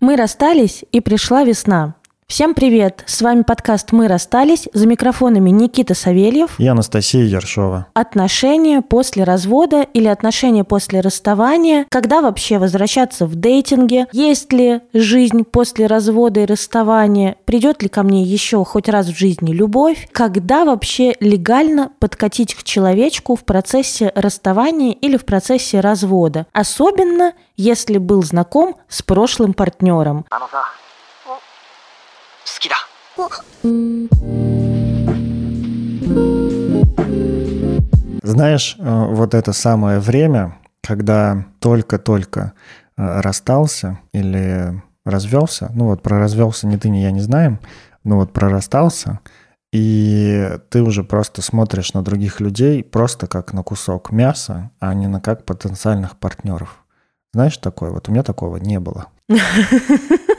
Мы расстались, и пришла весна. Всем привет! С вами подкаст «Мы расстались». За микрофонами Никита Савельев. И Анастасия Ершова. Отношения после развода или отношения после расставания. Когда вообще возвращаться в дейтинге? Есть ли жизнь после развода и расставания? Придет ли ко мне еще хоть раз в жизни любовь? Когда вообще легально подкатить к человечку в процессе расставания или в процессе развода? Особенно, если был знаком с прошлым партнером. Знаешь, э, вот это самое время, когда только-только э, расстался или развелся, ну вот про развелся ни ты, ни я не знаем, но вот про расстался, и ты уже просто смотришь на других людей просто как на кусок мяса, а не на как потенциальных партнеров. Знаешь такое? Вот у меня такого не было.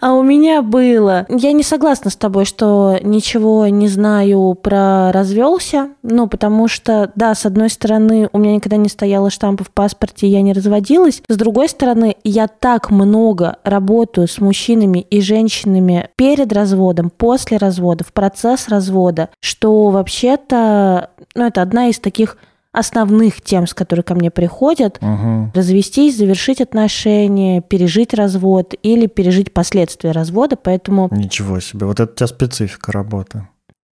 А у меня было. Я не согласна с тобой, что ничего не знаю про развелся. Ну, потому что, да, с одной стороны, у меня никогда не стояло штампа в паспорте, я не разводилась. С другой стороны, я так много работаю с мужчинами и женщинами перед разводом, после развода, в процесс развода, что вообще-то, ну, это одна из таких основных тем, с которыми ко мне приходят, угу. развестись, завершить отношения, пережить развод или пережить последствия развода, поэтому... Ничего себе, вот это у тебя специфика работы.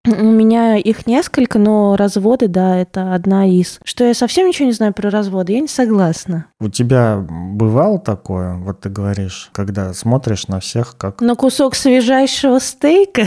У меня их несколько, но разводы, да, это одна из. Что я совсем ничего не знаю про разводы, я не согласна. У тебя бывало такое, вот ты говоришь, когда смотришь на всех как... На кусок свежайшего стейка?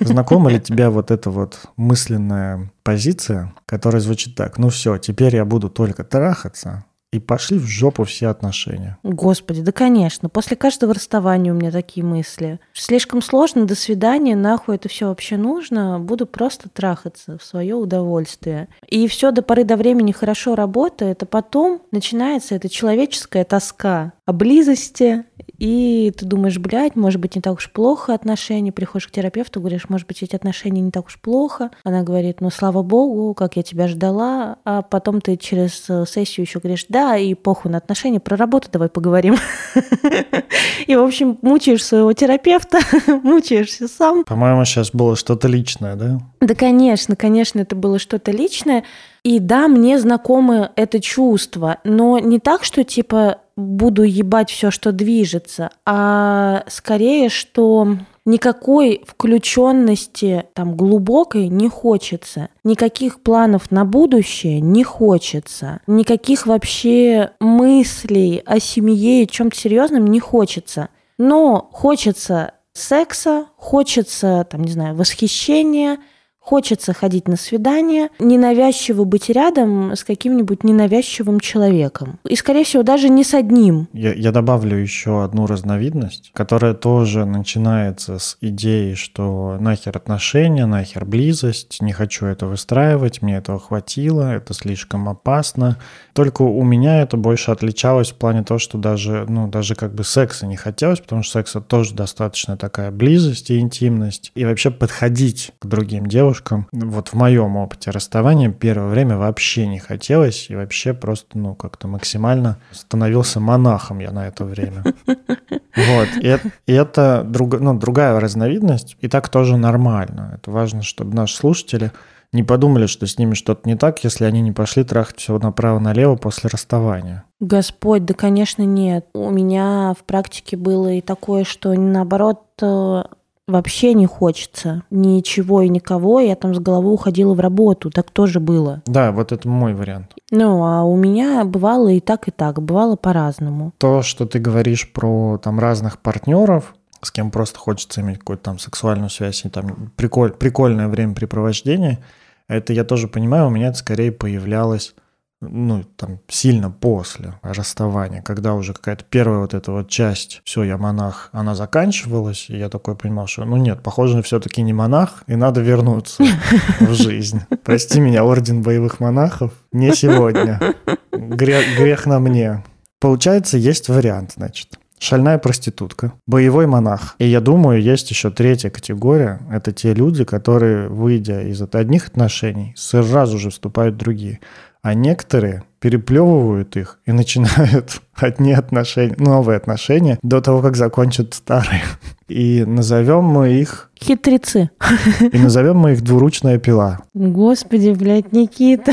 Знакома ли тебе вот эта вот мысленная позиция, которая звучит так, ну все, теперь я буду только трахаться, и пошли в жопу все отношения. Господи, да конечно. После каждого расставания у меня такие мысли. Слишком сложно, до свидания, нахуй это все вообще нужно. Буду просто трахаться в свое удовольствие. И все до поры до времени хорошо работает, а потом начинается эта человеческая тоска о близости, и ты думаешь, блядь, может быть, не так уж плохо отношения. Приходишь к терапевту, говоришь, может быть, эти отношения не так уж плохо. Она говорит, ну, слава богу, как я тебя ждала. А потом ты через э, сессию еще говоришь, да, и похуй на отношения, про работу давай поговорим. И, в общем, мучаешь своего терапевта, мучаешься сам. По-моему, сейчас было что-то личное, да? Да, конечно, конечно, это было что-то личное. И да, мне знакомо это чувство, но не так, что типа буду ебать все, что движется, а скорее, что никакой включенности там глубокой не хочется, никаких планов на будущее не хочется, никаких вообще мыслей о семье и чем-то серьезном не хочется. Но хочется секса, хочется, там, не знаю, восхищения, Хочется ходить на свидание, ненавязчиво быть рядом с каким-нибудь ненавязчивым человеком. И, скорее всего, даже не с одним. Я, я добавлю еще одну разновидность, которая тоже начинается с идеи, что нахер отношения, нахер близость, не хочу это выстраивать, мне этого хватило, это слишком опасно. Только у меня это больше отличалось в плане того, что даже, ну, даже как бы секса не хотелось, потому что секса тоже достаточно такая близость и интимность. И вообще подходить к другим девушкам девушкам. Вот в моем опыте расставания первое время вообще не хотелось, и вообще просто, ну, как-то максимально становился монахом я на это время. Вот, и, это ну, другая разновидность, и так тоже нормально. Это важно, чтобы наши слушатели не подумали, что с ними что-то не так, если они не пошли трахать все направо-налево после расставания. Господь, да, конечно, нет. У меня в практике было и такое, что наоборот э, вообще не хочется ничего и никого, я там с головой уходила в работу, так тоже было. Да, вот это мой вариант. Ну, а у меня бывало и так, и так, бывало по-разному. То, что ты говоришь про там разных партнеров, с кем просто хочется иметь какую-то там сексуальную связь и там приколь, прикольное времяпрепровождение, это я тоже понимаю, у меня это скорее появлялось ну, там, сильно после расставания, когда уже какая-то первая вот эта вот часть, все, я монах, она заканчивалась, и я такой понимал, что, ну нет, похоже, все-таки не монах, и надо вернуться в жизнь. Прости меня, орден боевых монахов, не сегодня. Грех, на мне. Получается, есть вариант, значит. Шальная проститутка, боевой монах. И я думаю, есть еще третья категория. Это те люди, которые, выйдя из одних отношений, сразу же вступают в другие. А некоторые переплевывают их и начинают одни отношения, новые отношения до того, как закончат старые. И назовем мы их... Хитрецы. И назовем мы их двуручная пила. Господи, блядь, Никита.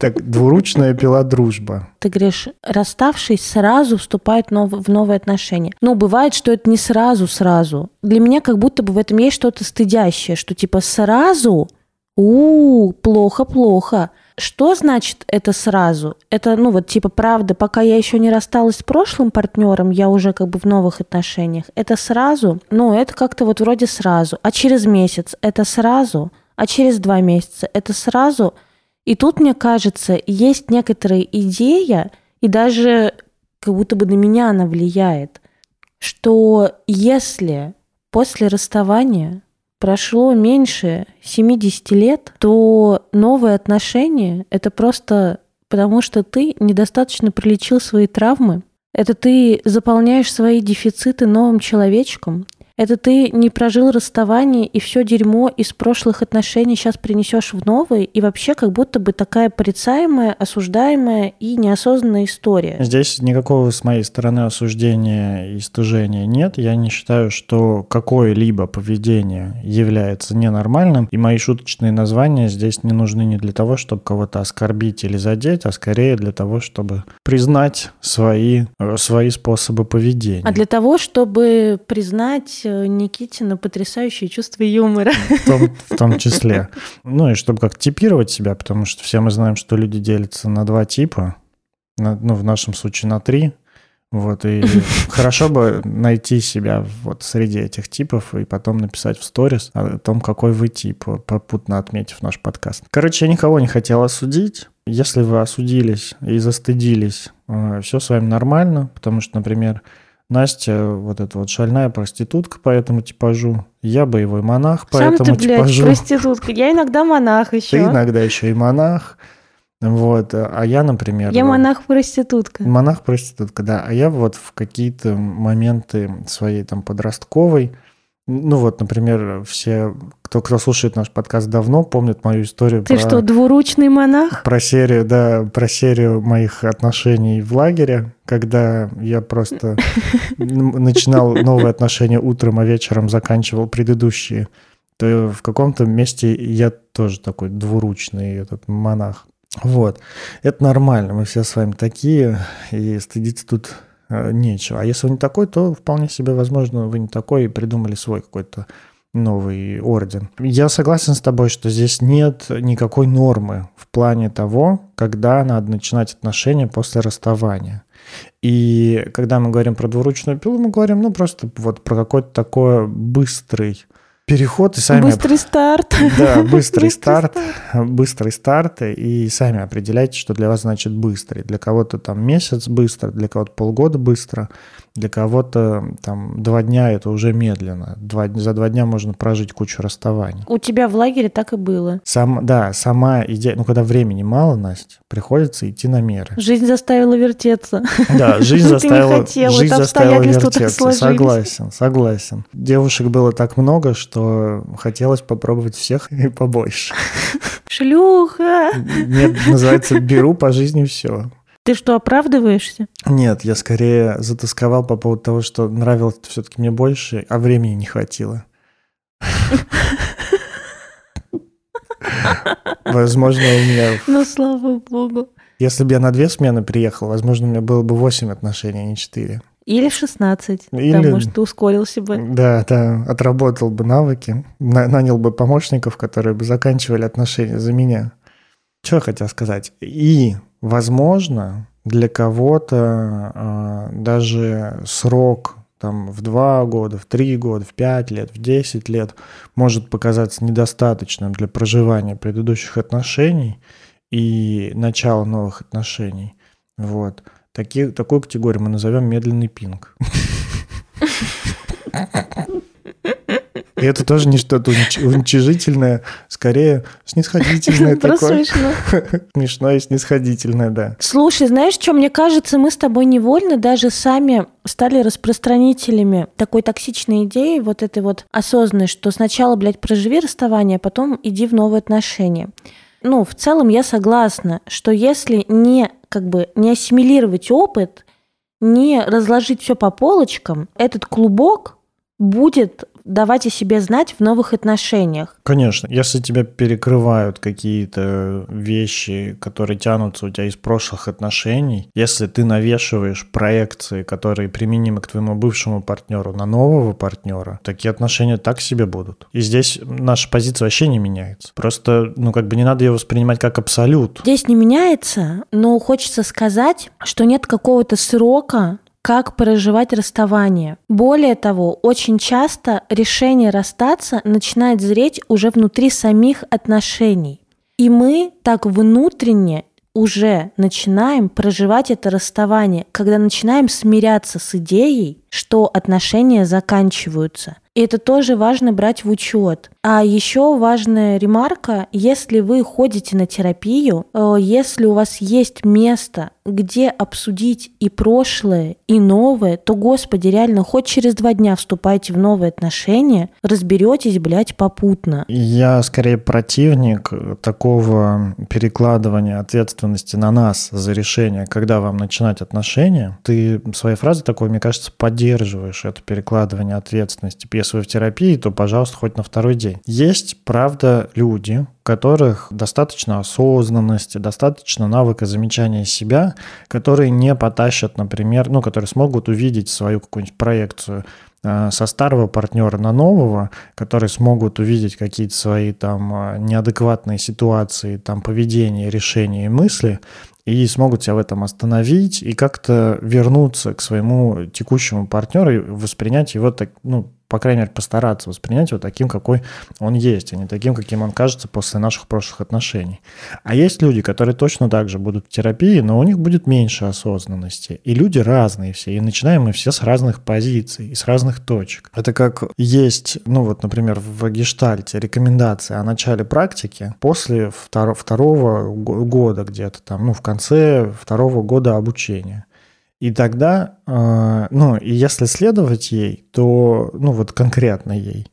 Так, двуручная пила дружба. Ты говоришь, расставшись, сразу вступают нов- в новые отношения. Ну, бывает, что это не сразу-сразу. Для меня как будто бы в этом есть что-то стыдящее, что типа сразу, у плохо-плохо. Что значит это сразу? Это, ну вот, типа, правда, пока я еще не рассталась с прошлым партнером, я уже как бы в новых отношениях. Это сразу? Ну, это как-то вот вроде сразу. А через месяц это сразу? А через два месяца это сразу? И тут, мне кажется, есть некоторая идея, и даже как будто бы на меня она влияет, что если после расставания прошло меньше 70 лет, то новые отношения — это просто потому, что ты недостаточно пролечил свои травмы, это ты заполняешь свои дефициты новым человечком, это ты не прожил расставание и все дерьмо из прошлых отношений сейчас принесешь в новые, и вообще как будто бы такая порицаемая, осуждаемая и неосознанная история. Здесь никакого с моей стороны осуждения и стыжения нет. Я не считаю, что какое-либо поведение является ненормальным, и мои шуточные названия здесь не нужны не для того, чтобы кого-то оскорбить или задеть, а скорее для того, чтобы признать свои, свои способы поведения. А для того, чтобы признать Никитина потрясающее чувство юмора. В том, в том числе. Ну и чтобы как типировать себя, потому что все мы знаем, что люди делятся на два типа, на- ну в нашем случае на три. Вот, и хорошо бы найти себя вот среди этих типов и потом написать в сторис о том, какой вы тип, попутно отметив наш подкаст. Короче, я никого не хотел осудить. Если вы осудились и застыдились, все с вами нормально, потому что, например, Настя вот эта вот шальная проститутка по этому типажу, я боевой монах по Сам ты, этому блядь, типажу. проститутка. Я иногда монах Ты еще. иногда еще и монах. Вот, а я, например... Я монах-проститутка. Монах-проститутка, да. А я вот в какие-то моменты своей там подростковой, ну вот, например, все, кто, кто слушает наш подкаст давно, помнят мою историю Ты про, что, двуручный монах? про серию, да, про серию моих отношений в лагере, когда я просто начинал новые отношения утром, а вечером заканчивал предыдущие. То в каком-то месте я тоже такой двуручный этот монах. Вот. Это нормально, мы все с вами такие, и стыдиться тут нечего. А если вы не такой, то вполне себе возможно, вы не такой и придумали свой какой-то новый орден. Я согласен с тобой, что здесь нет никакой нормы в плане того, когда надо начинать отношения после расставания. И когда мы говорим про двуручную пилу, мы говорим, ну, просто вот про какой-то такой быстрый переход и сами... Быстрый старт. Да, быстрый старт, быстрый старт, и сами определяйте, что для вас значит быстрый. Для кого-то там месяц быстро, для кого-то полгода быстро, для кого-то там два дня это уже медленно. Два, за два дня можно прожить кучу расставаний. У тебя в лагере так и было. Сам, да, сама идея, ну когда времени мало, Настя, приходится идти на меры. Жизнь заставила вертеться. Да, жизнь заставила, хотела, жизнь заставила вертеться. Согласен, согласен. Девушек было так много, что хотелось попробовать всех и побольше. Шлюха! Нет, называется «беру по жизни все». Ты что, оправдываешься? Нет, я скорее затасковал по поводу того, что нравилось все-таки мне больше, а времени не хватило. Возможно, у меня... Ну, слава богу. Если бы я на две смены приехал, возможно, у меня было бы 8 отношений, а не 4. Или 16, Или- потому что ускорился бы. Да, да, отработал бы навыки, на- нанял бы помощников, которые бы заканчивали отношения за меня. Что я хотел сказать? И, возможно, для кого-то а, даже срок там, в два года, в три года, в пять лет, в 10 лет может показаться недостаточным для проживания предыдущих отношений и начала новых отношений. Вот. Таки, такую категорию мы назовем медленный пинг. И это тоже не что-то унич- уничижительное, скорее снисходительное такое. смешно. Смешное и снисходительное, да. Слушай, знаешь, что мне кажется, мы с тобой невольно даже сами стали распространителями такой токсичной идеи, вот этой вот осознанной, что сначала, блядь, проживи расставание, а потом иди в новые отношения. ну, в целом я согласна, что если не, как бы, не ассимилировать опыт, не разложить все по полочкам, этот клубок будет давать о себе знать в новых отношениях. Конечно, если тебя перекрывают какие-то вещи, которые тянутся у тебя из прошлых отношений, если ты навешиваешь проекции, которые применимы к твоему бывшему партнеру на нового партнера, такие отношения так себе будут. И здесь наша позиция вообще не меняется. Просто, ну, как бы не надо ее воспринимать как абсолют. Здесь не меняется, но хочется сказать, что нет какого-то срока, как проживать расставание. Более того, очень часто решение расстаться начинает зреть уже внутри самих отношений. И мы так внутренне уже начинаем проживать это расставание, когда начинаем смиряться с идеей, что отношения заканчиваются. И это тоже важно брать в учет. А еще важная ремарка, если вы ходите на терапию, э, если у вас есть место, где обсудить и прошлое, и новое, то, господи, реально, хоть через два дня вступайте в новые отношения, разберетесь, блядь, попутно. Я скорее противник такого перекладывания ответственности на нас за решение, когда вам начинать отношения. Ты своей фразой такой, мне кажется, поддерживаешь это перекладывание ответственности. Вы в терапии, то, пожалуйста, хоть на второй день. Есть, правда, люди, у которых достаточно осознанности, достаточно навыка замечания себя, которые не потащат, например, ну, которые смогут увидеть свою какую-нибудь проекцию э, со старого партнера на нового, которые смогут увидеть какие-то свои там э, неадекватные ситуации, там поведение, решения и мысли, и смогут себя в этом остановить и как-то вернуться к своему текущему партнеру и воспринять его так, ну, по крайней мере, постараться воспринять его таким, какой он есть, а не таким, каким он кажется после наших прошлых отношений. А есть люди, которые точно так же будут в терапии, но у них будет меньше осознанности. И люди разные все, и начинаем мы все с разных позиций и с разных точек. Это как есть, ну вот, например, в гештальте рекомендация о начале практики после второго, второго года где-то там, ну, в конце второго года обучения. И тогда, э, ну, и если следовать ей, то, ну, вот конкретно ей,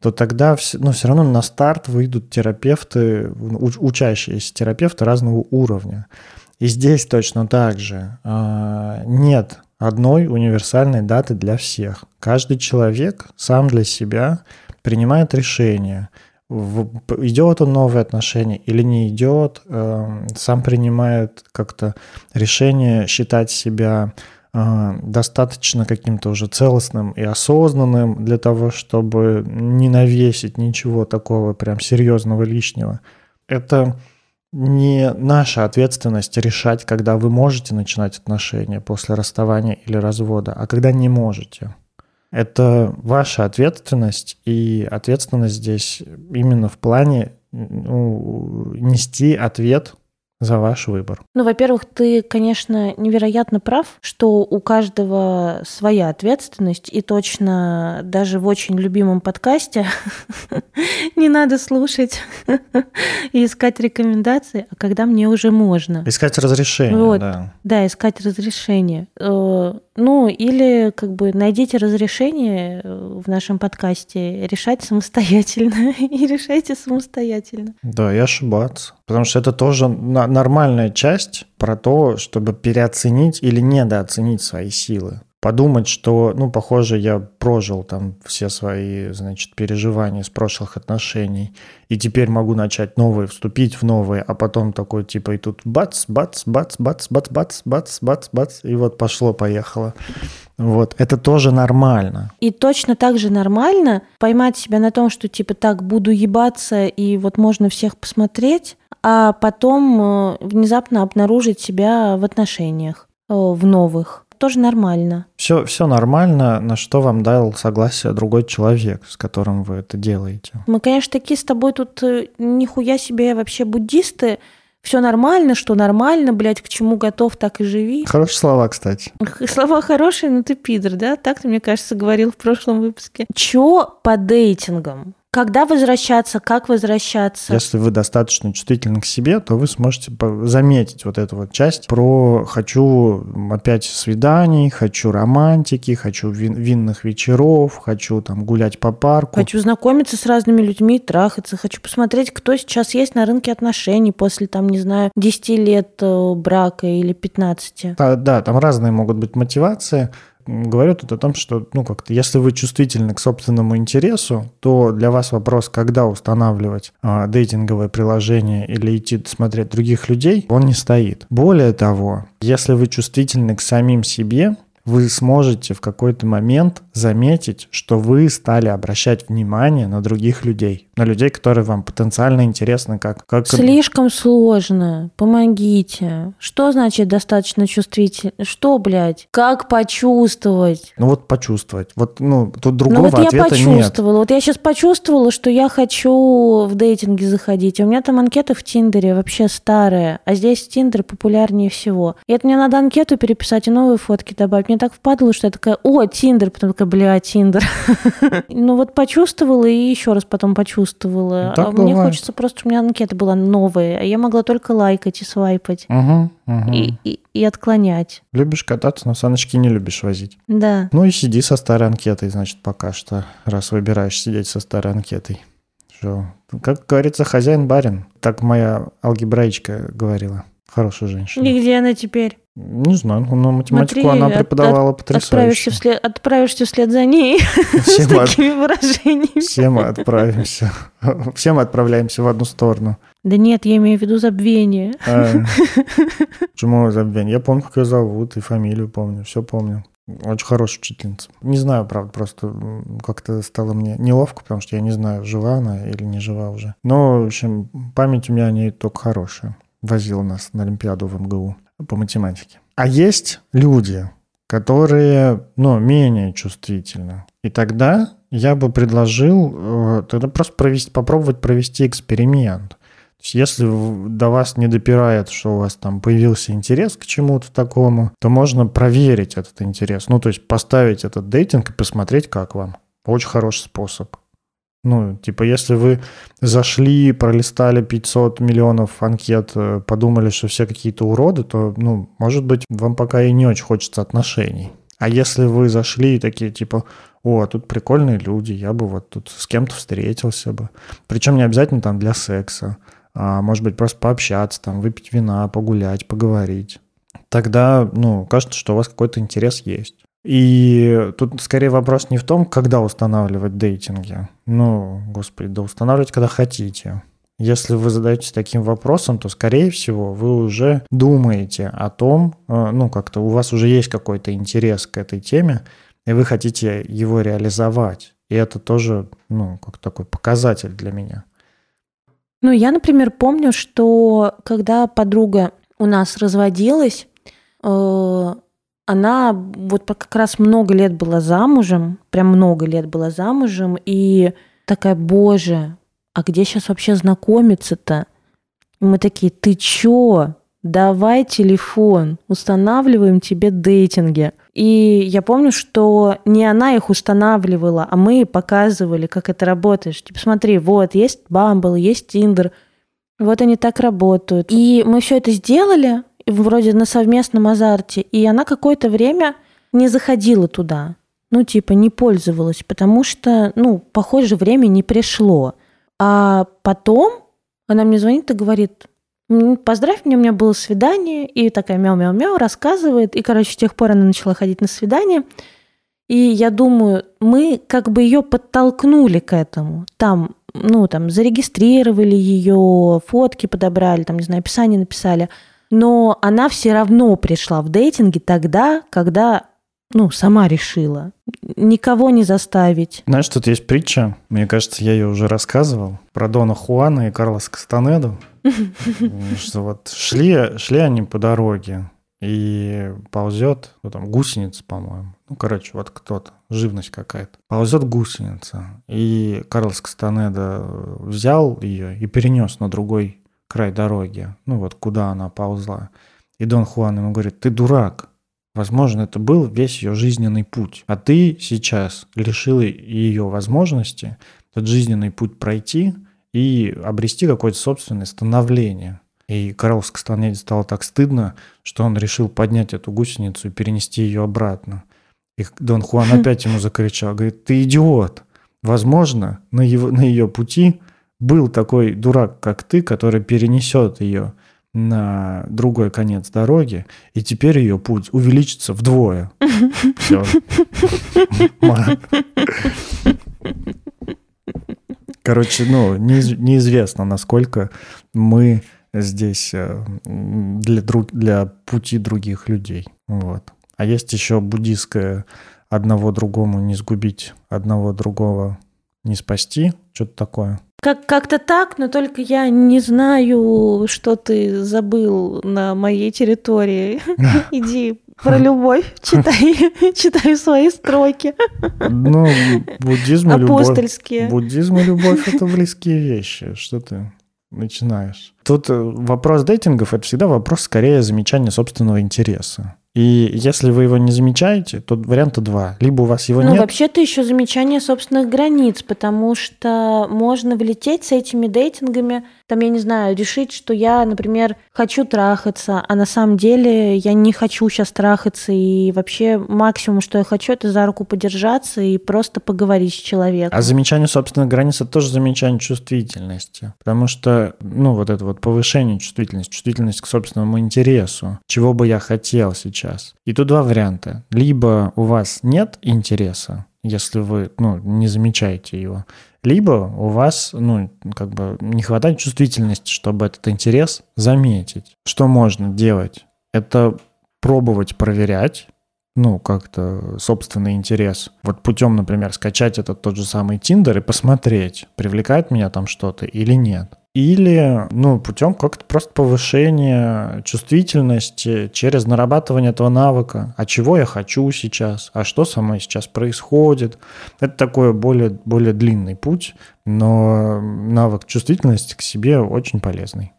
то тогда, ну, все равно на старт выйдут терапевты, учащиеся терапевты разного уровня. И здесь точно так же э, нет одной универсальной даты для всех. Каждый человек сам для себя принимает решение – идет он новые отношения или не идет, эм, сам принимает как-то решение считать себя э, достаточно каким-то уже целостным и осознанным для того, чтобы не навесить ничего такого прям серьезного лишнего. Это не наша ответственность решать, когда вы можете начинать отношения после расставания или развода, а когда не можете. Это ваша ответственность, и ответственность здесь именно в плане ну, нести ответ за ваш выбор. Ну, во-первых, ты, конечно, невероятно прав, что у каждого своя ответственность, и точно даже в очень любимом подкасте не надо слушать и искать рекомендации, а когда мне уже можно. Искать разрешение, вот. да. Да, искать разрешение. Ну, или как бы найдите разрешение э, в нашем подкасте решать самостоятельно и решайте самостоятельно. Да, и ошибаться. Потому что это тоже нормальная часть про то, чтобы переоценить или недооценить свои силы подумать, что, ну, похоже, я прожил там все свои, значит, переживания с прошлых отношений, и теперь могу начать новые, вступить в новые, а потом такой, типа, и тут бац, бац, бац, бац, бац, бац, бац, бац, бац, и вот пошло-поехало. Вот, это тоже нормально. И точно так же нормально поймать себя на том, что, типа, так, буду ебаться, и вот можно всех посмотреть, а потом э, внезапно обнаружить себя в отношениях, э, в новых тоже нормально. Все, все нормально, на что вам дал согласие другой человек, с которым вы это делаете. Мы, конечно, такие с тобой тут э, нихуя себе вообще буддисты. Все нормально, что нормально, блядь, к чему готов, так и живи. Хорошие слова, кстати. Слова хорошие, но ты пидор, да? Так ты, мне кажется, говорил в прошлом выпуске. Чё по дейтингам? Когда возвращаться, как возвращаться? Если вы достаточно чувствительны к себе, то вы сможете заметить вот эту вот часть про «хочу опять свиданий», «хочу романтики», «хочу вин винных вечеров», «хочу там гулять по парку». Хочу знакомиться с разными людьми, трахаться, хочу посмотреть, кто сейчас есть на рынке отношений после, там, не знаю, 10 лет э, брака или 15. Да, да, там разные могут быть мотивации говорю тут о том, что, ну, как-то, если вы чувствительны к собственному интересу, то для вас вопрос, когда устанавливать а, дейтинговое приложение или идти смотреть других людей, он не стоит. Более того, если вы чувствительны к самим себе, вы сможете в какой-то момент заметить, что вы стали обращать внимание на других людей, на людей, которые вам потенциально интересны как... как... Слишком сложно. Помогите. Что значит достаточно чувствительно? Что, блядь? Как почувствовать? Ну вот почувствовать. Вот, ну, тут другого ну, вот ответа я почувствовала. Нет. Вот я сейчас почувствовала, что я хочу в дейтинге заходить. У меня там анкета в Тиндере вообще старая, а здесь Тиндер популярнее всего. И это мне надо анкету переписать и новые фотки добавить. Мне так впадло, что я такая, о, Тиндер, потом такая, бля, Тиндер. Ну вот почувствовала и еще раз потом почувствовала. А мне хочется просто, у меня анкета была новая, а я могла только лайкать и свайпать. И отклонять. Любишь кататься, но саночки не любишь возить. Да. Ну и сиди со старой анкетой, значит, пока что, раз выбираешь сидеть со старой анкетой. Что? Как говорится, хозяин барин. Так моя алгебраичка говорила. Хорошая женщина. И где она теперь? Не знаю, но математику Смотри, она преподавала от, потрясающе. Отправишься вслед, отправишься вслед за ней все с такими выражениями. Все мы отправимся. Все мы отправляемся в одну сторону. Да нет, я имею в виду забвение. А, почему забвение? Я помню, как ее зовут, и фамилию помню, все помню. Очень хорошая учительница. Не знаю, правда, просто как-то стало мне неловко, потому что я не знаю, жива она или не жива уже. Но, в общем, память у меня о ней только хорошая. Возила нас на Олимпиаду в МГУ по математике. А есть люди, которые, ну, менее чувствительны. И тогда я бы предложил э, тогда просто провести, попробовать провести эксперимент. То есть если до вас не допирает, что у вас там появился интерес к чему-то такому, то можно проверить этот интерес. Ну, то есть поставить этот дейтинг и посмотреть, как вам. Очень хороший способ. Ну, типа, если вы зашли, пролистали 500 миллионов анкет, э, подумали, что все какие-то уроды, то, ну, может быть, вам пока и не очень хочется отношений. А если вы зашли и такие, типа, о, тут прикольные люди, я бы вот тут с кем-то встретился бы. Причем не обязательно там для секса, а может быть просто пообщаться, там, выпить вина, погулять, поговорить. Тогда, ну, кажется, что у вас какой-то интерес есть. И тут скорее вопрос не в том, когда устанавливать дейтинги. Ну, господи, да устанавливать, когда хотите. Если вы задаетесь таким вопросом, то, скорее всего, вы уже думаете о том, э, ну, как-то у вас уже есть какой-то интерес к этой теме, и вы хотите его реализовать. И это тоже, ну, как такой показатель для меня. Ну, я, например, помню, что когда подруга у нас разводилась, э, она вот как раз много лет была замужем, прям много лет была замужем, и такая, боже, а где сейчас вообще знакомиться-то? И мы такие, ты чё? Давай телефон, устанавливаем тебе дейтинги. И я помню, что не она их устанавливала, а мы показывали, как это работает. Типа, смотри, вот, есть Bumble, есть Tinder, вот они так работают. И мы все это сделали, вроде на совместном азарте, и она какое-то время не заходила туда. Ну, типа, не пользовалась, потому что, ну, похоже, время не пришло. А потом она мне звонит и говорит, поздравь меня, у меня было свидание, и такая мяу-мяу-мяу рассказывает, и, короче, с тех пор она начала ходить на свидание, и я думаю, мы как бы ее подтолкнули к этому. Там, ну, там, зарегистрировали ее, фотки подобрали, там, не знаю, описание написали – но она все равно пришла в дейтинге тогда, когда ну, сама решила. Никого не заставить. Знаешь, тут есть притча, мне кажется, я ее уже рассказывал, про Дона Хуана и Карлоса Кастанеду. Что вот шли, шли они по дороге, и ползет, ну, там, гусеница, по-моему. Ну, короче, вот кто-то, живность какая-то. Ползет гусеница, и Карлос Кастанеда взял ее и перенес на другой край дороги, ну вот куда она ползла. И Дон Хуан ему говорит, ты дурак. Возможно, это был весь ее жизненный путь. А ты сейчас лишил ее возможности этот жизненный путь пройти и обрести какое-то собственное становление. И Карловск стало так стыдно, что он решил поднять эту гусеницу и перенести ее обратно. И Дон Хуан опять ему закричал, говорит, ты идиот. Возможно, на, его, на ее пути был такой дурак, как ты, который перенесет ее на другой конец дороги, и теперь ее путь увеличится вдвое. Все. Короче, ну, неизвестно, насколько мы здесь э, для, друг, для пути других людей. Вот. А есть еще буддийское одного другому не сгубить, одного другого не спасти, что-то такое. Как- как-то так, но только я не знаю, что ты забыл на моей территории. Иди про любовь, читай, читай свои строки. Ну, буддизм и любовь. Апостольские. Буддизм и любовь – это близкие вещи. Что ты начинаешь? Тут э, вопрос дейтингов – это всегда вопрос скорее замечания собственного интереса. И если вы его не замечаете, то варианта два. Либо у вас его ну, нет. вообще-то еще замечание собственных границ, потому что можно влететь с этими дейтингами, там, я не знаю, решить, что я, например, хочу трахаться, а на самом деле я не хочу сейчас трахаться, и вообще максимум, что я хочу, это за руку подержаться и просто поговорить с человеком. А замечание собственных границ – это тоже замечание чувствительности. Потому что, ну, вот это вот повышение чувствительности, чувствительность к собственному интересу, чего бы я хотел сейчас. И тут два варианта. Либо у вас нет интереса, если вы ну, не замечаете его, либо у вас ну, как бы не хватает чувствительности, чтобы этот интерес заметить. Что можно делать? Это пробовать проверять, ну, как-то собственный интерес. Вот путем, например, скачать этот тот же самый Тиндер и посмотреть, привлекает меня там что-то или нет. Или, ну, путем как-то просто повышения чувствительности через нарабатывание этого навыка. А чего я хочу сейчас? А что со мной сейчас происходит? Это такой более, более длинный путь, но навык чувствительности к себе очень полезный.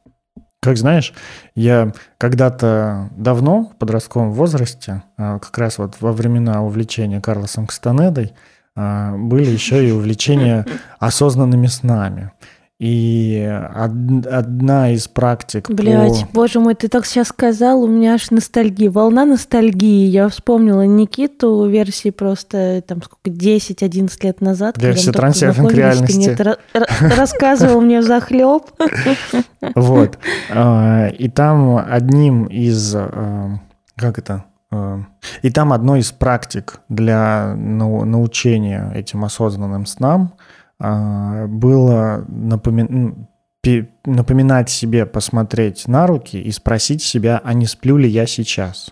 Как знаешь, я когда-то давно, в подростковом возрасте, а, как раз вот во времена увлечения Карлосом Кастанедой, а, были еще и увлечения осознанными снами. И одна из практик... Блять, по... боже мой, ты так сейчас сказал, у меня аж ностальгия, волна ностальгии. Я вспомнила Никиту версии просто там сколько, 10-11 лет назад. Версия трансерфинг реальности. Это рассказывал мне захлеб. Вот. А, и там одним из... А, как это? А, и там одной из практик для научения этим осознанным снам – было напомин... напоминать себе посмотреть на руки и спросить себя, а не сплю ли я сейчас.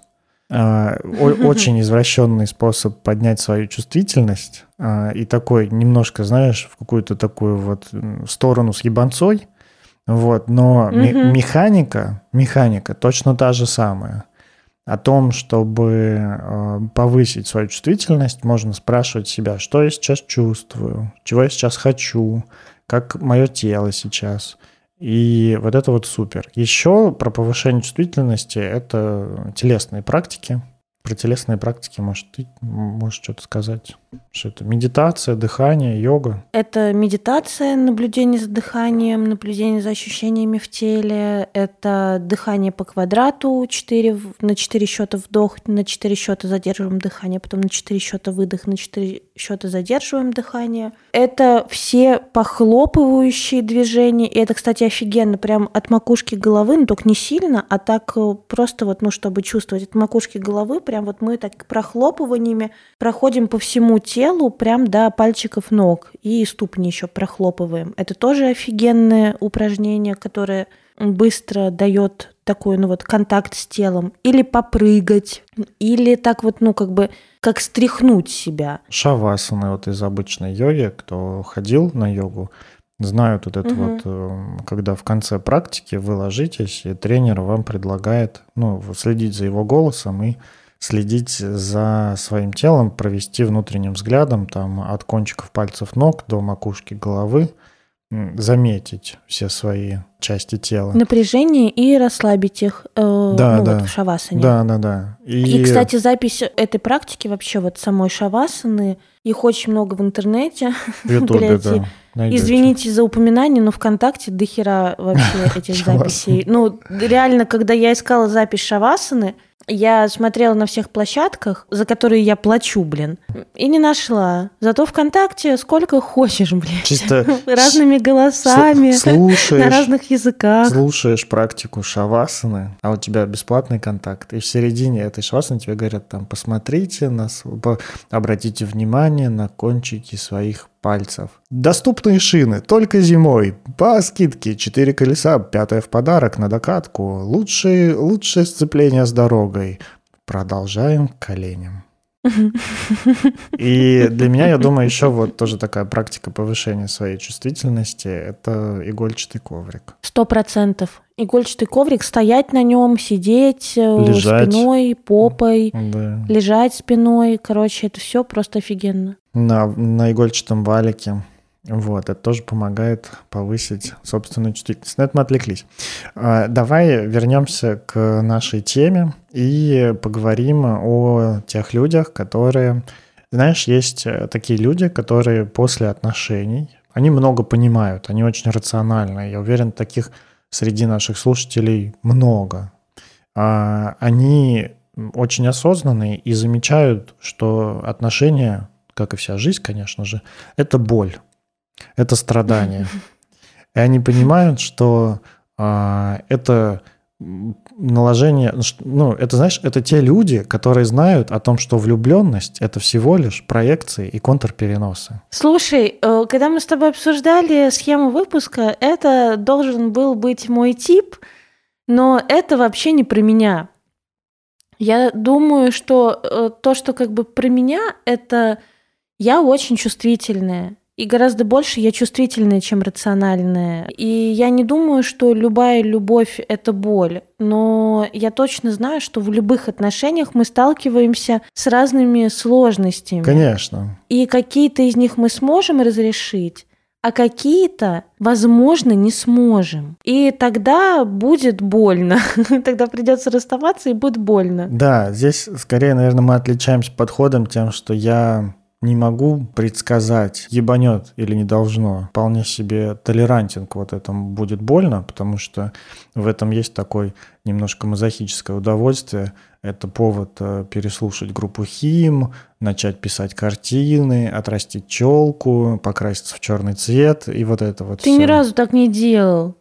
А, очень извращенный способ поднять свою чувствительность а, и такой немножко, знаешь, в какую-то такую вот сторону с ебанцой. Вот, но механика, механика точно та же самая о том, чтобы э, повысить свою чувствительность, можно спрашивать себя, что я сейчас чувствую, чего я сейчас хочу, как мое тело сейчас. И вот это вот супер. Еще про повышение чувствительности – это телесные практики. Про телесные практики, может, ты можешь что-то сказать? Что это медитация, дыхание, йога? Это медитация, наблюдение за дыханием, наблюдение за ощущениями в теле. Это дыхание по квадрату, 4, на 4 счета вдох, на 4 счета задерживаем дыхание, потом на 4 счета выдох, на 4 счета задерживаем дыхание. Это все похлопывающие движения. И это, кстати, офигенно. Прям от макушки головы, но только не сильно, а так э, просто вот, ну, чтобы чувствовать от макушки головы, прям вот мы так прохлопываниями проходим по всему телу, прям до пальчиков ног. И ступни еще прохлопываем. Это тоже офигенное упражнение, которое быстро дает такой, ну вот, контакт с телом. Или попрыгать, или так вот, ну, как бы, как стряхнуть себя. Шавасаны вот из обычной йоги, кто ходил на йогу, знают вот это угу. вот, э, когда в конце практики вы ложитесь, и тренер вам предлагает, ну, следить за его голосом и следить за своим телом, провести внутренним взглядом там от кончиков пальцев ног до макушки головы, заметить все свои части тела. Напряжение и расслабить их э, да, ну, да. вот в шавасане. Да, да, да. И... и, кстати, запись этой практики вообще вот самой шавасаны, их очень много в интернете. В Ютубе, да. Найдете. Извините за упоминание, но ВКонтакте до хера вообще этих записей. Ну, реально, когда я искала запись Шавасаны, я смотрела на всех площадках, за которые я плачу, блин, и не нашла. Зато ВКонтакте сколько хочешь, блин. Чисто Разными голосами, Сл- слушаешь, на разных языках. слушаешь практику шавасаны, а у тебя бесплатный контакт, и в середине этой шавасаны тебе говорят там, посмотрите, нас, по- обратите внимание на кончики своих пальцев. Доступные шины только зимой. По скидке 4 колеса, пятое в подарок на докатку. Лучшее, лучшее сцепление с дорогой. Продолжаем к коленям. И для меня, я думаю, еще вот тоже такая практика повышения своей чувствительности – это игольчатый коврик. Сто процентов. Игольчатый коврик, стоять на нем, сидеть э, Лежать. спиной, попой, Да. лежать спиной. Короче, это все просто офигенно. На, на игольчатом валике. Вот, это тоже помогает повысить собственную чувствительность. Но это мы отвлеклись. А, Давай вернемся к нашей теме и поговорим о тех людях, которые... Знаешь, есть э, такие люди, которые после отношений, они много понимают, они очень рациональны. Я уверен, таких среди наших слушателей много. А, Они очень осознанные и замечают, что отношения, как и вся жизнь, конечно же, это боль, это страдание. И они понимают, что а, это наложение, ну, ну, это, знаешь, это те люди, которые знают о том, что влюбленность – это всего лишь проекции и контрпереносы. Слушай, э, когда мы с тобой обсуждали схему выпуска, это должен был быть мой тип, но это вообще не про меня. Я думаю, что э, то, что как бы про меня, это я очень чувствительная. И гораздо больше я чувствительная, чем рациональная. И я не думаю, что любая любовь — это боль. Но я точно знаю, что в любых отношениях мы сталкиваемся с разными сложностями. Конечно. И какие-то из них мы сможем разрешить, а какие-то, возможно, не сможем. И тогда будет больно. Тогда придется расставаться и будет больно. Да, здесь скорее, наверное, мы отличаемся подходом тем, что я не могу предсказать, ебанет или не должно. Вполне себе толерантен к вот этому будет больно, потому что в этом есть такой немножко мазохическое удовольствие. Это повод э, переслушать группу Хим, начать писать картины, отрастить челку, покраситься в черный цвет и вот это вот Ты всё. ни разу так не делал.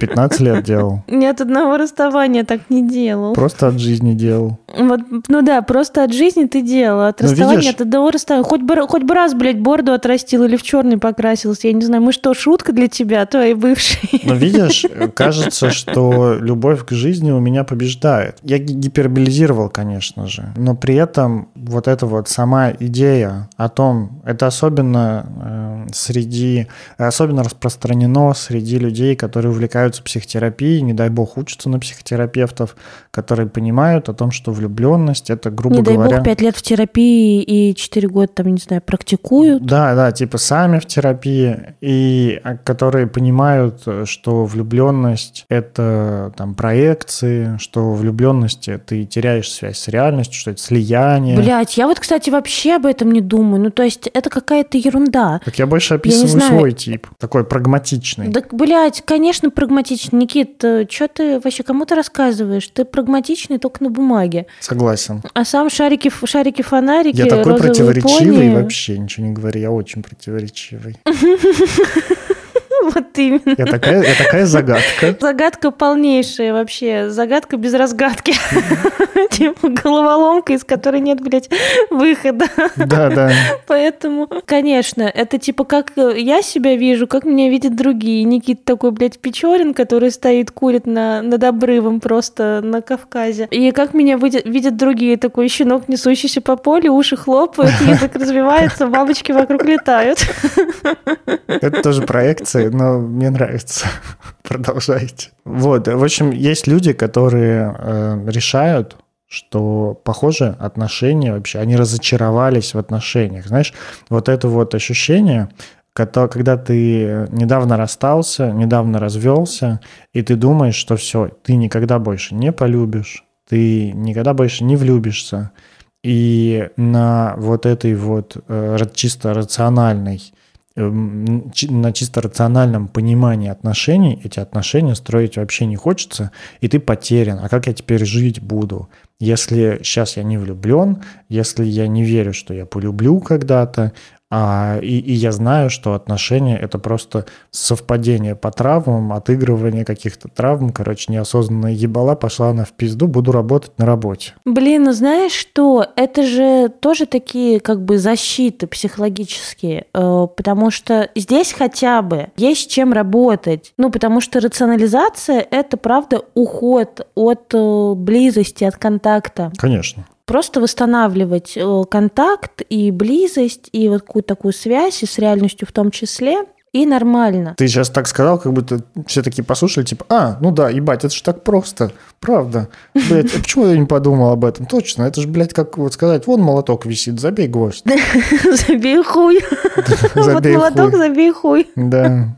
15 лет делал. Ни от одного расставания так не делал. Просто от жизни делал. Вот, ну да, просто от жизни ты делал, от Ну, расставания, видишь? от одного расставания. Хоть бы, хоть бы раз, блядь, бороду отрастил или в черный покрасился. Я не знаю, мы что, шутка для тебя, твои бывшие? Но видишь, кажется, что любовь к жизни у меня побеждает. Я ги- гиперболизировал, конечно же, но при этом вот эта вот сама идея о том, это особенно э, среди, особенно распространено среди людей, которые увлекаются психотерапией, не дай бог учатся на психотерапевтов, которые понимают о том, что влюбленность это, грубо Не дай говоря... бог, пять лет в терапии и четыре года там, не знаю, практикуют. Да, да, типа сами в терапии, и а, которые понимают, что влюбленность это там проекции, что влюбленности ты теряешь связь с реальностью, что это слияние. Блять, я вот, кстати, вообще об этом не думаю. Ну, то есть, это какая-то ерунда. Так я больше описываю знаю. свой тип, такой прагматичный. Да, блядь, конечно, прагматично. Никит, что ты вообще кому ты рассказываешь? Ты прагматичный только на бумаге. Согласен. А сам шарики, шарики, фонарики, Я такой противоречивый пони. вообще, ничего не говорю, я очень противоречивый. Вот именно. Я такая, я такая загадка. Загадка полнейшая вообще. Загадка без разгадки. Типа головоломка, из которой нет, блядь, выхода. Да, да. Поэтому, конечно, это типа как я себя вижу, как меня видят другие. Никит такой, блядь, Печорин, который стоит, курит на, над обрывом просто на Кавказе. И как меня видят, видят другие. Такой щенок, несущийся по полю, уши хлопают, язык развивается, бабочки вокруг летают. Это тоже проекции, но мне нравится. Продолжайте. Вот, в общем, есть люди, которые э, решают, что, похоже, отношения вообще, они разочаровались в отношениях. Знаешь, вот это вот ощущение, кото- когда ты недавно расстался, недавно развелся, и ты думаешь, что все, ты никогда больше не полюбишь, ты никогда больше не влюбишься. И на вот этой вот э, чисто рациональной на чисто рациональном понимании отношений эти отношения строить вообще не хочется, и ты потерян. А как я теперь жить буду? Если сейчас я не влюблен, если я не верю, что я полюблю когда-то, а, и, и я знаю, что отношения это просто совпадение по травмам, отыгрывание каких-то травм. Короче, неосознанная ебала, пошла она в пизду, буду работать на работе. Блин, ну знаешь что? Это же тоже такие как бы защиты психологические, э, потому что здесь хотя бы есть чем работать. Ну, потому что рационализация — это, правда, уход от э, близости, от контакта. Конечно просто восстанавливать э, контакт и близость, и вот какую-то такую связь, и с реальностью в том числе, и нормально. Ты сейчас так сказал, как будто все такие послушали, типа, а, ну да, ебать, это же так просто, правда. Блядь, а почему я не подумал об этом? Точно, это же, блядь, как вот сказать, вон молоток висит, забей гвоздь. Забей хуй. Вот молоток, забей хуй. Да,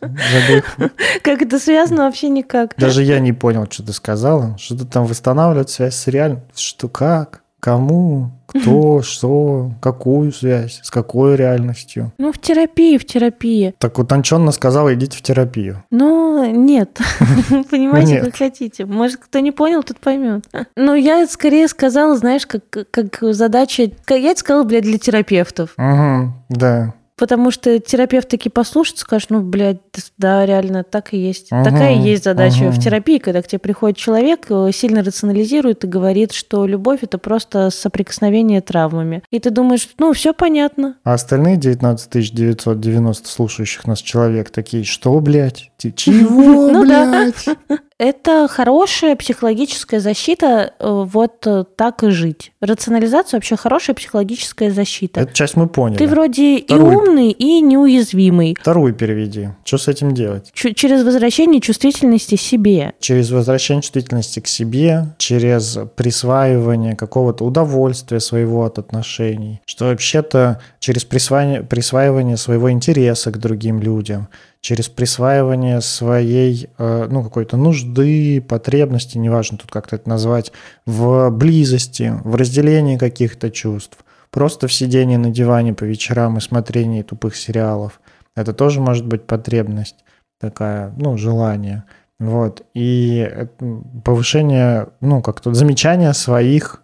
забей хуй. Как это связано, вообще никак. Даже я не понял, что ты сказала, что ты там восстанавливать связь с реальностью. Что, как? Кому? Кто, что, какую связь, с какой реальностью? Ну, в терапии, в терапии. Так утонченно сказала, идите в терапию. Ну, нет. Понимаете, как хотите. Может, кто не понял, тот поймет. Ну, я скорее сказала, знаешь, как, как задача... Я сказала, блядь, для терапевтов. Угу, да. Потому что терапевт таки послушает, скажет, ну, блядь, да, реально, так и есть. Угу, Такая и есть задача угу. в терапии, когда к тебе приходит человек, э, сильно рационализирует и говорит, что любовь – это просто соприкосновение травмами. И ты думаешь, ну, все понятно. А остальные 19 990 слушающих нас человек такие, что, блядь? Чего, ну блядь? Это хорошая психологическая защита, э, вот э, так и жить. Рационализация вообще хорошая психологическая защита. Эту часть мы поняли. Ты вроде Вторую. и умный, и неуязвимый. Вторую переведи. Что с этим делать? Ч- через возвращение чувствительности себе. Через возвращение чувствительности к себе, через присваивание какого-то удовольствия своего от отношений. Что вообще-то через присваивание, присваивание своего интереса к другим людям через присваивание своей, э, ну, какой-то нужды, потребности, неважно тут как-то это назвать, в близости, в разделении каких-то чувств, просто в сидении на диване по вечерам и смотрении тупых сериалов. Это тоже может быть потребность такая, ну, желание. Вот. И повышение, ну, как-то замечание своих,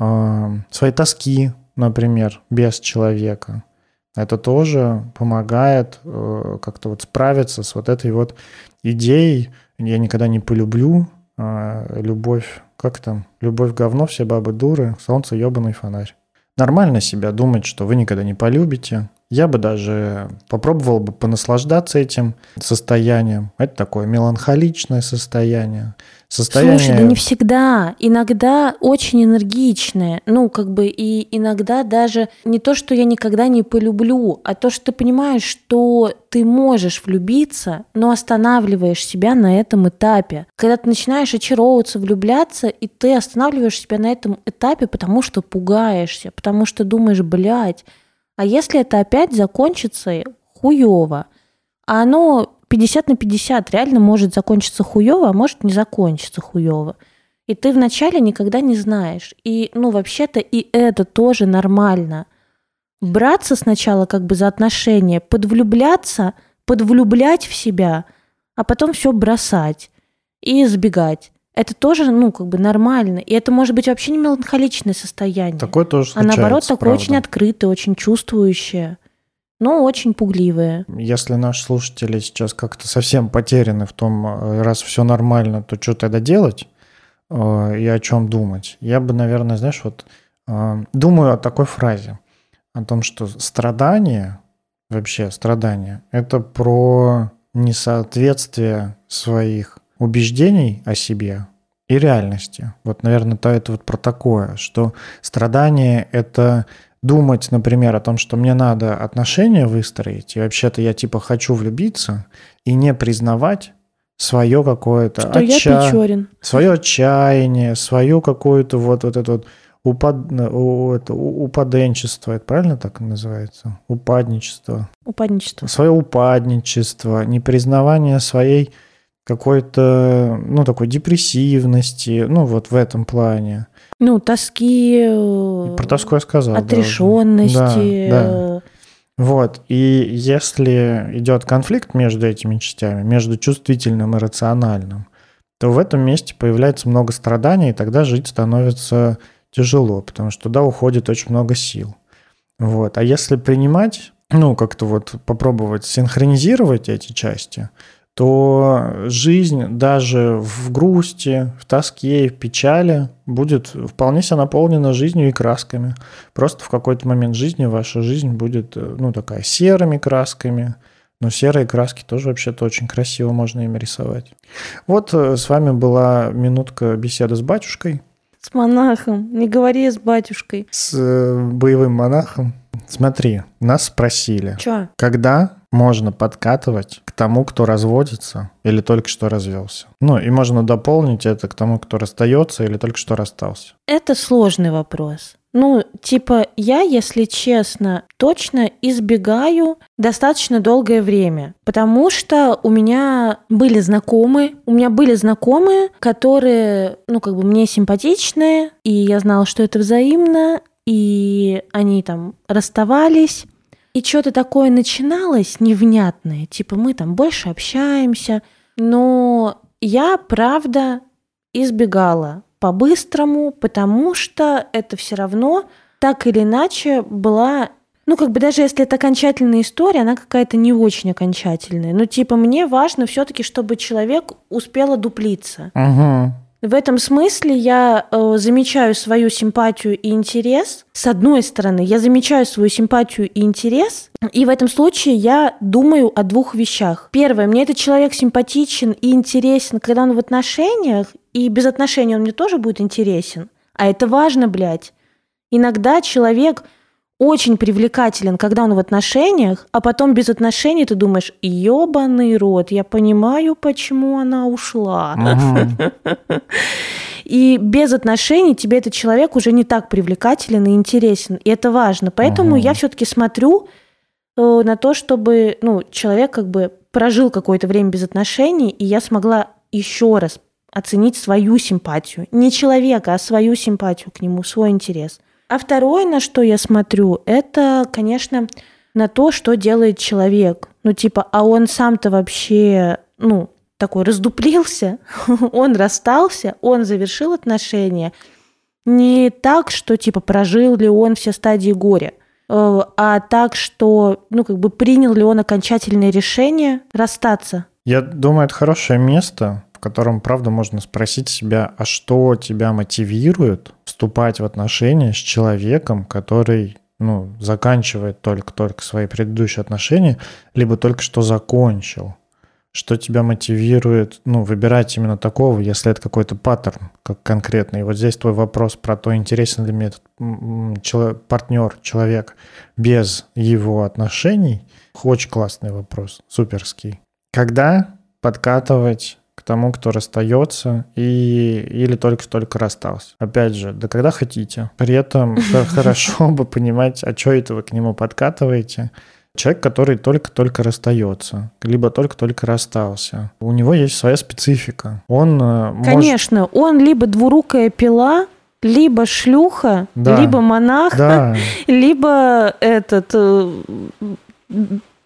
э, своей тоски, например, без человека – это тоже помогает э, как-то вот справиться с вот этой вот идеей «я никогда не полюблю», э, любовь, как там, любовь говно, все бабы дуры, солнце ебаный фонарь. Нормально себя думать, что вы никогда не полюбите, я бы даже попробовал бы понаслаждаться этим состоянием. Это такое меланхоличное состояние. Состояние... Слушай, да не всегда. Иногда очень энергичное. Ну, как бы и иногда даже не то, что я никогда не полюблю, а то, что ты понимаешь, что ты можешь влюбиться, но останавливаешь себя на этом этапе. Когда ты начинаешь очаровываться, влюбляться, и ты останавливаешь себя на этом этапе, потому что пугаешься, потому что думаешь, блядь, а если это опять закончится хуево, а оно 50 на 50 реально может закончиться хуево, а может не закончиться хуево. И ты вначале никогда не знаешь. И, ну, вообще-то и это тоже нормально. Браться сначала как бы за отношения, подвлюбляться, подвлюблять в себя, а потом все бросать и избегать. Это тоже, ну, как бы нормально. И это может быть вообще не меланхоличное состояние. Такое тоже А наоборот, такое правда. очень открытое, очень чувствующее, но очень пугливое. Если наши слушатели сейчас как-то совсем потеряны в том, э, раз все нормально, то что тогда делать э, и о чем думать? Я бы, наверное, знаешь, вот э, думаю о такой фразе, о том, что страдание, вообще страдание, это про несоответствие своих убеждений о себе и реальности. Вот, наверное, то это вот про такое, что страдание — это думать, например, о том, что мне надо отношения выстроить, и вообще-то я типа хочу влюбиться, и не признавать свое какое-то что отча... свое отчаяние, свое какое-то вот, вот это вот упад... это, упаденчество, это правильно так называется? Упадничество. Упадничество. Свое упадничество, непризнавание своей какой-то, ну, такой депрессивности, ну, вот в этом плане. Ну, тоски. Э, Про тоску я сказал. Отрешенности. Да, да. Вот, и если идет конфликт между этими частями, между чувствительным и рациональным, то в этом месте появляется много страданий, и тогда жить становится тяжело, потому что туда уходит очень много сил. Вот. А если принимать, ну, как-то вот попробовать синхронизировать эти части, то жизнь даже в грусти, в тоске, в печали будет вполне себе наполнена жизнью и красками. Просто в какой-то момент жизни ваша жизнь будет, ну, такая серыми красками, но серые краски тоже вообще-то очень красиво можно ими рисовать. Вот э, с вами была минутка беседы с батюшкой. С монахом. Не говори с батюшкой. С э, боевым монахом. Смотри, нас спросили, Чё? когда можно подкатывать к тому, кто разводится или только что развелся. Ну, и можно дополнить это к тому, кто расстается или только что расстался. Это сложный вопрос. Ну, типа, я, если честно, точно избегаю достаточно долгое время, потому что у меня были знакомые, у меня были знакомые, которые, ну, как бы мне симпатичные, и я знала, что это взаимно, и они там расставались, и что-то такое начиналось невнятное, типа мы там больше общаемся, но я, правда, избегала по-быстрому, потому что это все равно так или иначе была ну, как бы даже если это окончательная история, она какая-то не очень окончательная. Ну, типа, мне важно все-таки, чтобы человек успел одуплиться. Угу. В этом смысле я э, замечаю свою симпатию и интерес. С одной стороны, я замечаю свою симпатию и интерес, и в этом случае я думаю о двух вещах. Первое, мне этот человек симпатичен и интересен, когда он в отношениях, и без отношений он мне тоже будет интересен. А это важно, блядь. Иногда человек очень привлекателен, когда он в отношениях, а потом без отношений ты думаешь, ебаный рот, я понимаю, почему она ушла. И без отношений тебе этот человек уже не так привлекателен и интересен. И это важно. Поэтому я все-таки смотрю э, на то, чтобы ну, человек как бы прожил какое-то время без отношений, и я смогла еще раз оценить свою симпатию. Не человека, а свою симпатию к нему, свой интерес. А второе, на что я смотрю, это, конечно, на то, что делает человек. Ну, типа, а он сам-то вообще, ну, такой раздуплился, он расстался, он завершил отношения. Не так, что, типа, прожил ли он все стадии горя, э, а так, что, ну, как бы принял ли он окончательное решение расстаться. Я думаю, это хорошее место, котором, правда, можно спросить себя, а что тебя мотивирует вступать в отношения с человеком, который ну, заканчивает только-только свои предыдущие отношения, либо только что закончил. Что тебя мотивирует, ну, выбирать именно такого, если это какой-то паттерн, как конкретный. И вот здесь твой вопрос про то, интересен ли мне этот человек, партнер, человек без его отношений. Очень классный вопрос, суперский. Когда подкатывать к тому, кто расстается и, или только-только расстался. Опять же, да когда хотите. При этом хорошо бы понимать, а что это вы к нему подкатываете. Человек, который только-только расстается, либо только-только расстался. У него есть своя специфика. Он э, Конечно, может... он либо двурукая пила, либо шлюха, да. либо монах, да. либо этот э,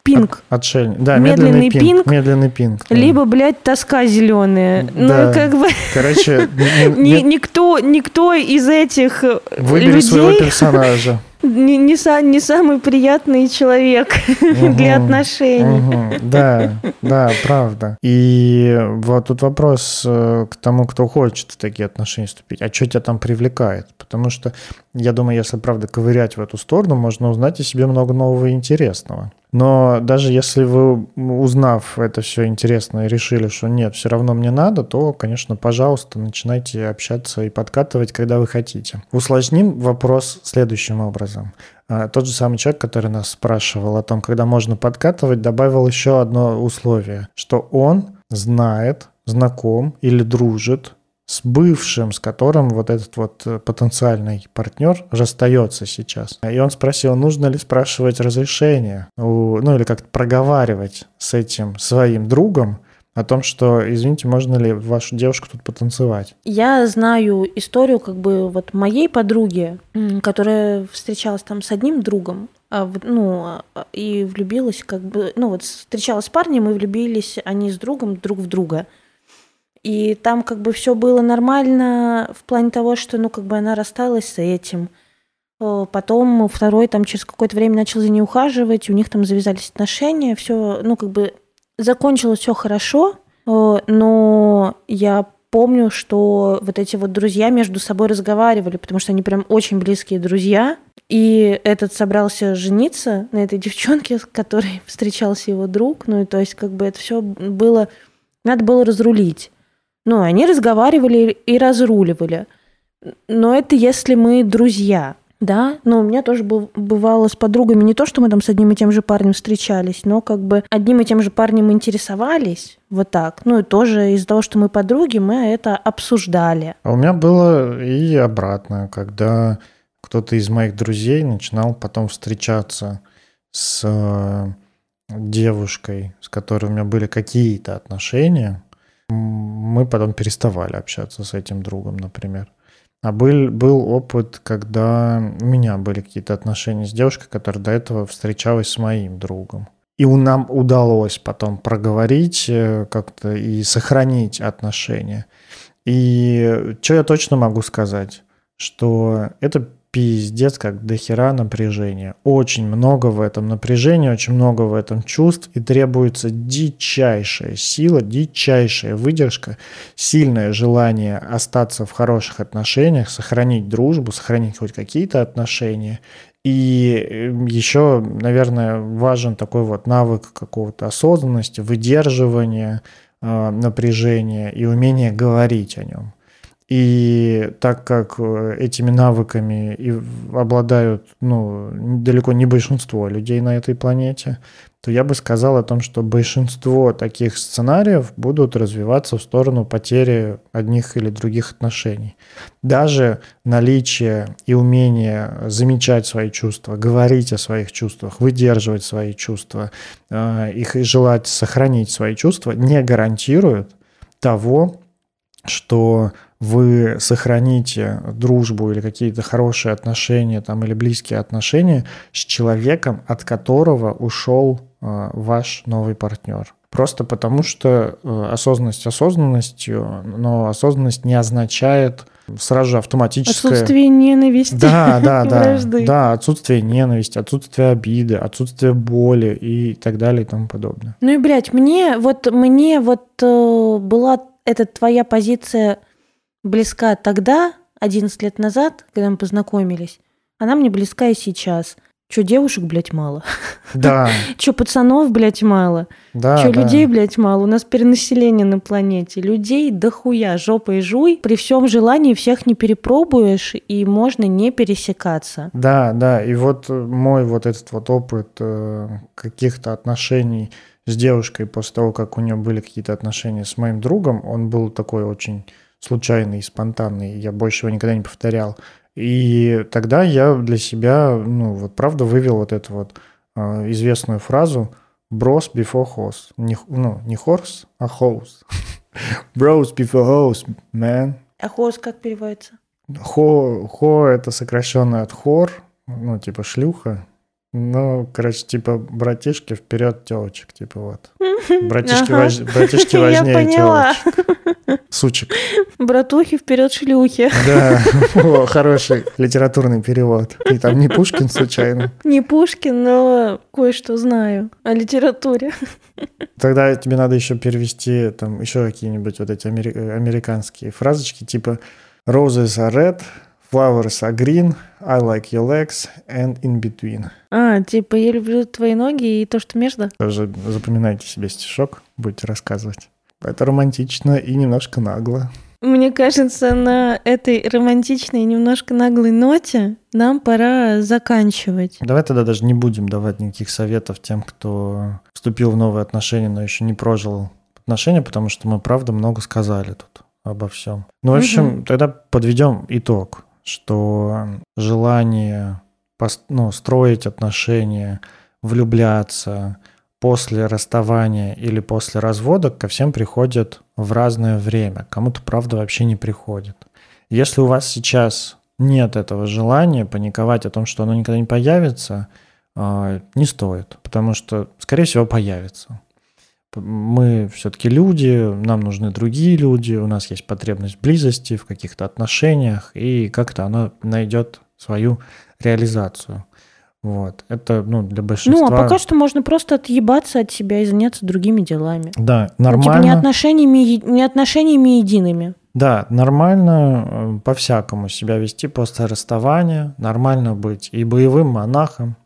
пинг. От, отшельник. Да, медленный, медленный пинг, пинг. Медленный пинг. Да. Либо, блядь, тоска зеленая. Ну, да. Ну, как бы... Короче, никто, никто из этих Выбери людей... своего персонажа не, не, са, не самый приятный человек угу, для отношений. Угу, да, да, правда. И вот тут вопрос э, к тому, кто хочет в такие отношения вступить. А что тебя там привлекает? Потому что, я думаю, если, правда, ковырять в эту сторону, можно узнать о себе много нового и интересного. Но даже если вы, узнав это все интересно и решили, что нет, все равно мне надо, то, конечно, пожалуйста, начинайте общаться и подкатывать, когда вы хотите. Усложним вопрос следующим образом. А, тот же самый человек, который нас спрашивал о том, когда можно подкатывать, добавил еще одно условие, что он знает, знаком или дружит с бывшим, с которым вот этот вот э, потенциальный партнер расстается сейчас. И он спросил, нужно ли спрашивать разрешение, у, ну или как-то проговаривать с этим своим другом о том, что, извините, можно ли вашу девушку тут потанцевать? Я знаю историю как бы вот моей подруги, которая встречалась там с одним другом, а ну, а, и влюбилась как бы, ну вот встречалась с парнем и влюбились они с другом друг в друга. И там как бы все было нормально в плане того, что, ну, как бы она рассталась с этим. Потом второй там через какое-то время начал за ней ухаживать, у них там завязались отношения, все, ну, как бы закончилось все хорошо, э, но я помню, что вот эти вот друзья между собой разговаривали, потому что они прям очень близкие друзья. И этот собрался жениться на этой девчонке, с которой встречался его друг. Ну и то есть как бы это все было... Надо было разрулить. Ну, они разговаривали и разруливали. Но это если мы друзья. Да, но у меня тоже бывало с подругами не то, что мы там с одним и тем же парнем встречались, но как бы одним и тем же парнем интересовались, вот так. Ну и тоже из-за того, что мы подруги, мы это обсуждали. А у меня было и обратно, когда кто-то из моих друзей начинал потом встречаться с э, девушкой, с которой у меня были какие-то отношения, мы потом переставали общаться с этим другом, например. А был, был опыт, когда у меня были какие-то отношения с девушкой, которая до этого встречалась с моим другом. И нам удалось потом проговорить э, как-то и сохранить отношения. И что я точно могу сказать, что это пиздец, как дохера напряжения. Очень много в этом напряжения, очень много в этом чувств, и требуется дичайшая сила, дичайшая выдержка, сильное желание остаться в хороших отношениях, сохранить дружбу, сохранить хоть какие-то отношения. И эм, еще, наверное, важен такой вот навык какого-то осознанности, выдерживания э, напряжения и умение говорить о нем. И так как э, этими навыками и обладают ну, далеко не большинство людей на этой планете, то я бы сказал о том, что большинство таких сценариев будут развиваться в сторону потери одних или других отношений. Даже наличие и умение замечать свои чувства, говорить о своих чувствах, выдерживать свои чувства, э, их и желать сохранить свои чувства не гарантирует того, что вы сохраните дружбу или какие-то хорошие отношения там, или близкие отношения с человеком, от которого ушел э, ваш новый партнер. Просто потому что э, осознанность осознанностью, но осознанность не означает сразу же автоматическое... Отсутствие ненависти. Да, да, да. Да, отсутствие ненависти, отсутствие обиды, отсутствие боли и так далее и тому подобное. Ну и, блядь, мне вот, мне вот э, была эта твоя позиция близка тогда, 11 лет назад, когда мы познакомились, она мне близка и сейчас. Че, девушек, блядь, мало? Да. Че, пацанов, блядь, мало? Да, Че, да. людей, блядь, мало? У нас перенаселение на планете. Людей дохуя, жопой жуй. При всем желании всех не перепробуешь, и можно не пересекаться. Да, да. И вот мой вот этот вот опыт э, каких-то отношений с девушкой после того, как у нее были какие-то отношения с моим другом, он был такой очень случайный, спонтанный, я больше его никогда не повторял. И тогда я для себя, ну, вот правда вывел вот эту вот э, известную фразу «bros before horse». Не, ну, не horse, а horse. «Bros before horse, man». А horse как переводится? Хо, хо это сокращенно от хор, ну, типа шлюха. Ну, короче, типа, братишки вперед телочек, типа вот. Братишки, ага. важ... братишки важнее телочек. Сучек. Братухи вперед шлюхи. Да, О, хороший литературный перевод. Ты там не Пушкин случайно? Не Пушкин, но кое-что знаю о литературе. Тогда тебе надо еще перевести там еще какие-нибудь вот эти амери... американские фразочки, типа Roses are red, Flowers are green, I like your legs and in between. А, типа я люблю твои ноги и то, что между? Тоже запоминайте себе стишок, будете рассказывать. Это романтично и немножко нагло. Мне кажется, на этой романтичной и немножко наглой ноте нам пора заканчивать. Давай тогда даже не будем давать никаких советов тем, кто вступил в новые отношения, но еще не прожил отношения, потому что мы, правда, много сказали тут обо всем. Ну, в общем, угу. тогда подведем итог что желание ну, строить отношения, влюбляться, после расставания или после развода ко всем приходят в разное время. Кому-то, правда, вообще не приходит. Если у вас сейчас нет этого желания паниковать о том, что оно никогда не появится, а, не стоит, потому что, скорее всего, появится. Мы все-таки люди, нам нужны другие люди, у нас есть потребность близости, в каких-то отношениях, и как-то оно найдет свою реализацию. Вот. Это, ну, для большинства... Ну, а пока что можно просто отъебаться от себя и заняться другими делами. Да, нормально. Ну, типа не отношениями, не отношениями едиными. Да, нормально э, по-всякому себя вести после расставания, нормально быть и боевым монахом,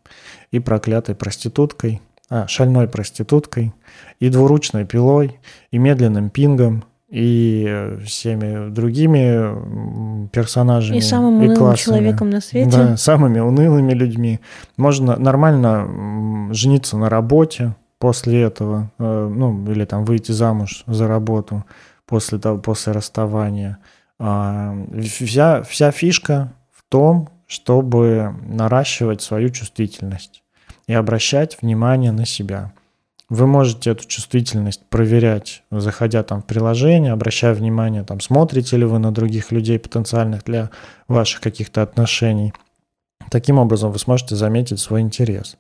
и проклятой проституткой, а, шальной проституткой, и двуручной пилой, и медленным пингом, и э, всеми другими персонажами. И самым унылым классами. человеком на свете. Да, самыми унылыми людьми. Можно нормально жениться на работе после этого, э, ну, или там выйти замуж за работу после, того, после расставания. А, вся, вся фишка в том, чтобы наращивать свою чувствительность и обращать внимание на себя. Вы можете эту чувствительность проверять, заходя там в приложение, обращая внимание, там, смотрите ли вы на других людей потенциальных для ваших каких-то отношений. Таким образом вы сможете заметить свой интерес.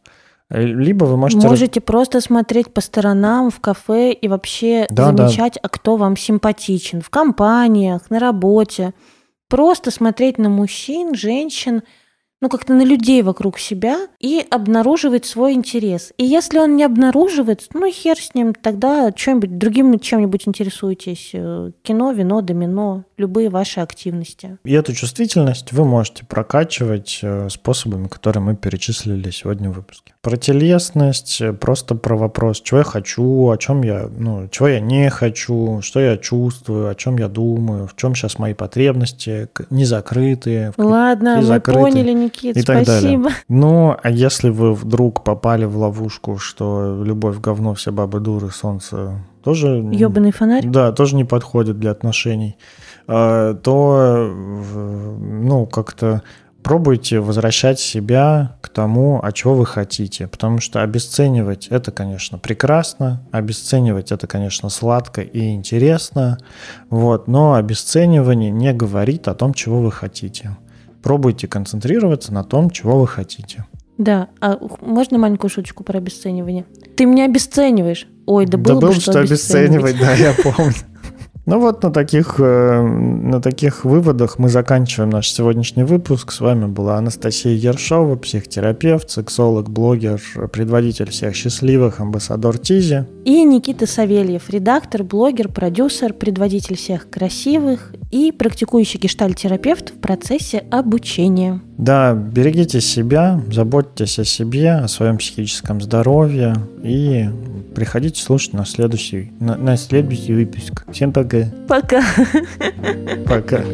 Либо вы можете... Можете просто смотреть по сторонам в кафе и вообще да, замечать, да. а кто вам симпатичен. В компаниях, на работе. Просто смотреть на мужчин, женщин – ну, как-то на людей вокруг себя и обнаруживать свой интерес. И если он не обнаруживает, ну, хер с ним, тогда чем-нибудь другим чем-нибудь интересуетесь. Э, кино, вино, домино, любые ваши активности. И эту чувствительность вы можете прокачивать э, способами, которые мы перечислили сегодня в выпуске. Про телесность, э, просто про вопрос, чего я хочу, о чем я, ну, чего я не хочу, что я чувствую, о чем я думаю, в чем сейчас мои потребности, не закрытые. Ладно, мы закрытые. поняли, Никит, и так спасибо. Далее. Ну, а если вы вдруг попали в ловушку, что любовь говно, все бабы дуры, солнце тоже... Ёбаный фонарь? Да, тоже не подходит для отношений. А, то, ну, как-то пробуйте возвращать себя к тому, а чего вы хотите. Потому что обесценивать это, конечно, прекрасно, обесценивать это, конечно, сладко и интересно, вот, но обесценивание не говорит о том, чего вы хотите пробуйте концентрироваться на том, чего вы хотите. Да, а можно маленькую шуточку про обесценивание? Ты меня обесцениваешь. Ой, да было да бы, что, что обесценивать. Да, я помню. Ну вот на таких, э, на таких выводах мы заканчиваем наш сегодняшний выпуск. С вами была Анастасия Ершова, психотерапевт, сексолог, блогер, предводитель всех счастливых, амбассадор Тизи. И Никита Савельев, редактор, блогер, продюсер, предводитель всех красивых и практикующий гештальтерапевт в процессе обучения. Да, берегите себя, заботьтесь о себе, о своем психическом здоровье и приходите слушать на следующий, на, на следующий выпуск. Всем пока. Пока. Пока.